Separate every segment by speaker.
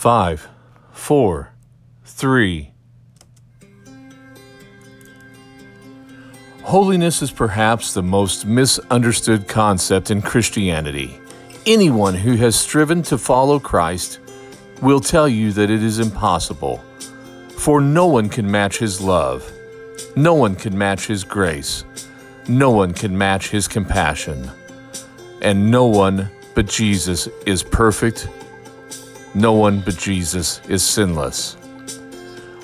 Speaker 1: Five, four, three. Holiness is perhaps the most misunderstood concept in Christianity. Anyone who has striven to follow Christ will tell you that it is impossible, for no one can match his love, no one can match his grace, no one can match his compassion, and no one but Jesus is perfect no one but Jesus is sinless.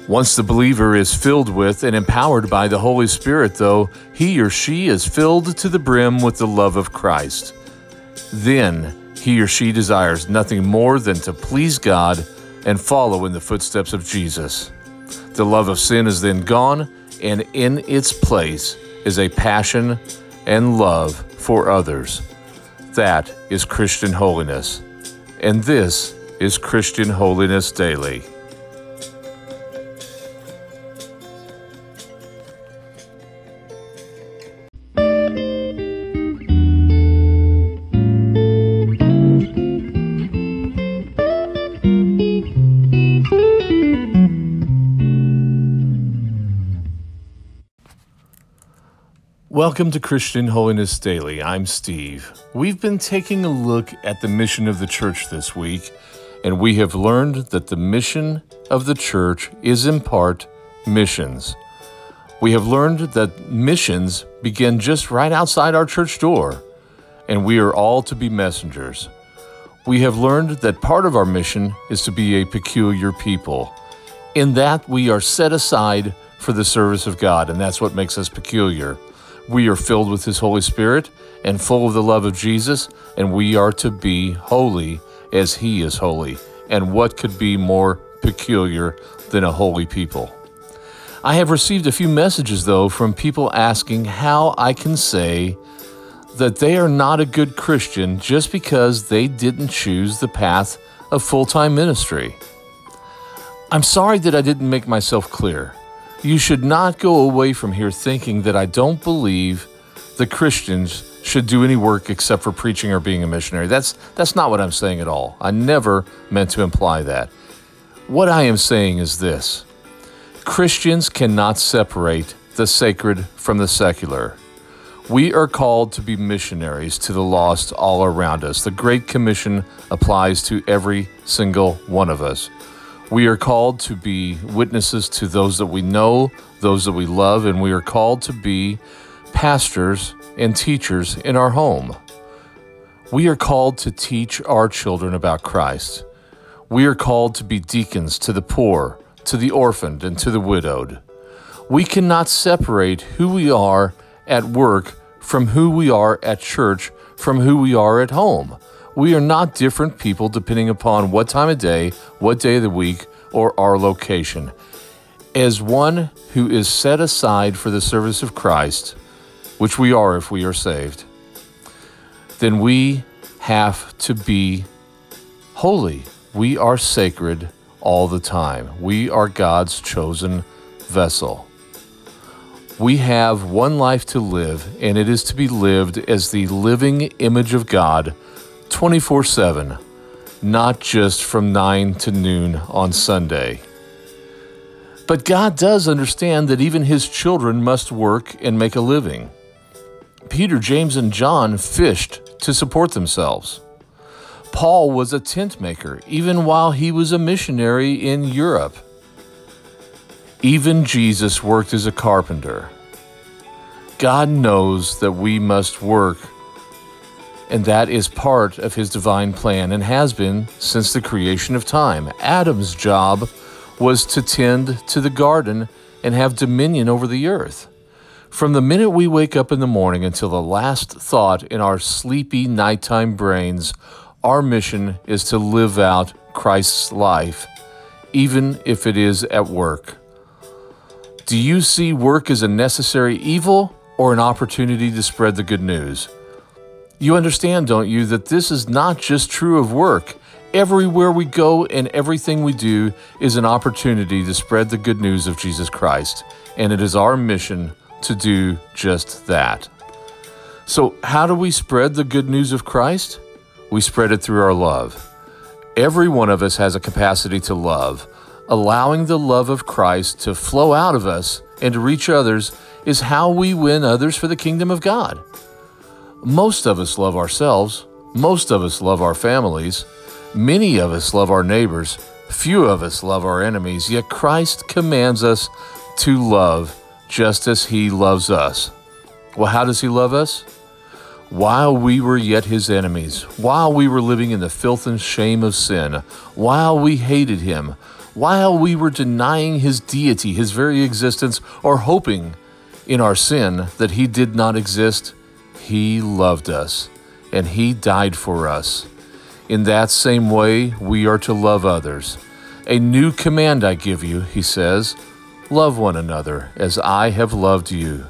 Speaker 1: Once the believer is filled with and empowered by the Holy Spirit, though, he or she is filled to the brim with the love of Christ. Then he or she desires nothing more than to please God and follow in the footsteps of Jesus. The love of sin is then gone, and in its place is a passion and love for others. That is Christian holiness. And this is Christian Holiness Daily. Welcome to Christian Holiness Daily. I'm Steve. We've been taking a look at the mission of the church this week and we have learned that the mission of the church is in part missions. We have learned that missions begin just right outside our church door, and we are all to be messengers. We have learned that part of our mission is to be a peculiar people, in that we are set aside for the service of God, and that's what makes us peculiar. We are filled with His Holy Spirit and full of the love of Jesus, and we are to be holy as he is holy. And what could be more peculiar than a holy people? I have received a few messages, though, from people asking how I can say that they are not a good Christian just because they didn't choose the path of full time ministry. I'm sorry that I didn't make myself clear. You should not go away from here thinking that I don't believe the Christians should do any work except for preaching or being a missionary. That's that's not what I'm saying at all. I never meant to imply that. What I am saying is this. Christians cannot separate the sacred from the secular. We are called to be missionaries to the lost all around us. The Great Commission applies to every single one of us. We are called to be witnesses to those that we know, those that we love, and we are called to be pastors and teachers in our home. We are called to teach our children about Christ. We are called to be deacons to the poor, to the orphaned, and to the widowed. We cannot separate who we are at work from who we are at church from who we are at home. We are not different people depending upon what time of day, what day of the week, or our location. As one who is set aside for the service of Christ, which we are if we are saved, then we have to be holy. We are sacred all the time. We are God's chosen vessel. We have one life to live, and it is to be lived as the living image of God 24 7, not just from 9 to noon on Sunday. But God does understand that even His children must work and make a living. Peter, James, and John fished to support themselves. Paul was a tent maker, even while he was a missionary in Europe. Even Jesus worked as a carpenter. God knows that we must work, and that is part of his divine plan and has been since the creation of time. Adam's job was to tend to the garden and have dominion over the earth. From the minute we wake up in the morning until the last thought in our sleepy nighttime brains, our mission is to live out Christ's life, even if it is at work. Do you see work as a necessary evil or an opportunity to spread the good news? You understand, don't you, that this is not just true of work. Everywhere we go and everything we do is an opportunity to spread the good news of Jesus Christ, and it is our mission to do just that. So, how do we spread the good news of Christ? We spread it through our love. Every one of us has a capacity to love. Allowing the love of Christ to flow out of us and to reach others is how we win others for the kingdom of God. Most of us love ourselves. Most of us love our families. Many of us love our neighbors. Few of us love our enemies. Yet Christ commands us to love just as He loves us. Well, how does He love us? While we were yet His enemies, while we were living in the filth and shame of sin, while we hated Him, while we were denying His deity, His very existence, or hoping in our sin that He did not exist, He loved us and He died for us. In that same way, we are to love others. A new command I give you, He says love one another as I have loved you.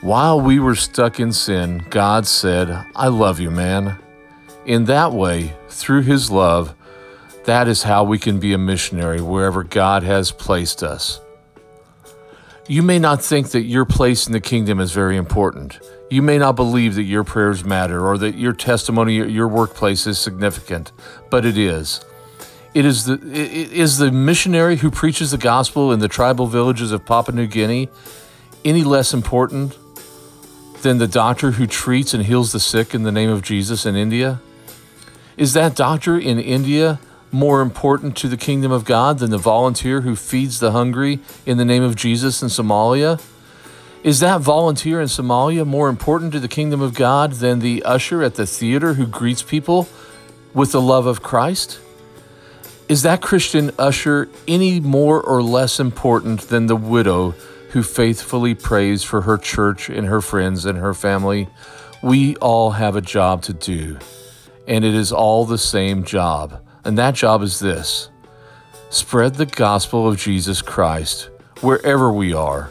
Speaker 1: While we were stuck in sin, God said, I love you, man. In that way, through His love, that is how we can be a missionary wherever God has placed us. You may not think that your place in the kingdom is very important. You may not believe that your prayers matter or that your testimony at your workplace is significant, but it is. It is the it is the missionary who preaches the gospel in the tribal villages of Papua New Guinea any less important than the doctor who treats and heals the sick in the name of Jesus in India? Is that doctor in India more important to the kingdom of God than the volunteer who feeds the hungry in the name of Jesus in Somalia? Is that volunteer in Somalia more important to the kingdom of God than the usher at the theater who greets people with the love of Christ? Is that Christian usher any more or less important than the widow who faithfully prays for her church and her friends and her family? We all have a job to do, and it is all the same job. And that job is this spread the gospel of Jesus Christ wherever we are.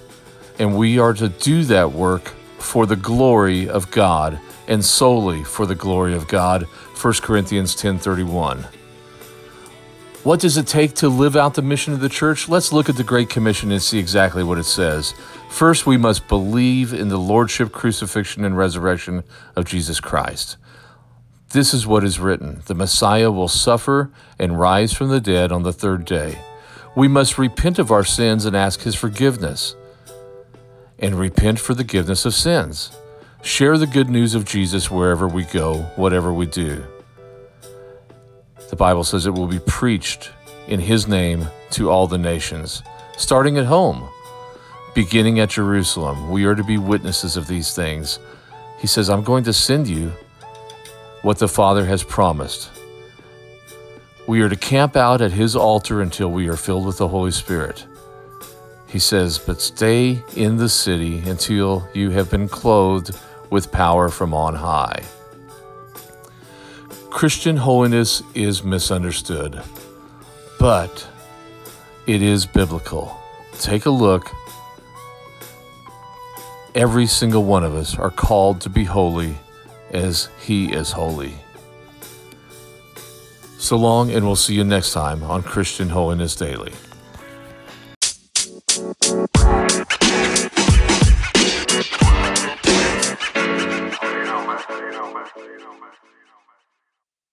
Speaker 1: And we are to do that work for the glory of God and solely for the glory of God. 1 Corinthians 10:31. What does it take to live out the mission of the church? Let's look at the Great Commission and see exactly what it says. First, we must believe in the lordship, crucifixion, and resurrection of Jesus Christ. This is what is written The Messiah will suffer and rise from the dead on the third day. We must repent of our sins and ask his forgiveness, and repent for the forgiveness of sins. Share the good news of Jesus wherever we go, whatever we do. The Bible says it will be preached in His name to all the nations, starting at home, beginning at Jerusalem. We are to be witnesses of these things. He says, I'm going to send you what the Father has promised. We are to camp out at His altar until we are filled with the Holy Spirit. He says, But stay in the city until you have been clothed with power from on high. Christian holiness is misunderstood, but it is biblical. Take a look. Every single one of us are called to be holy as He is holy. So long, and we'll see you next time on Christian Holiness Daily.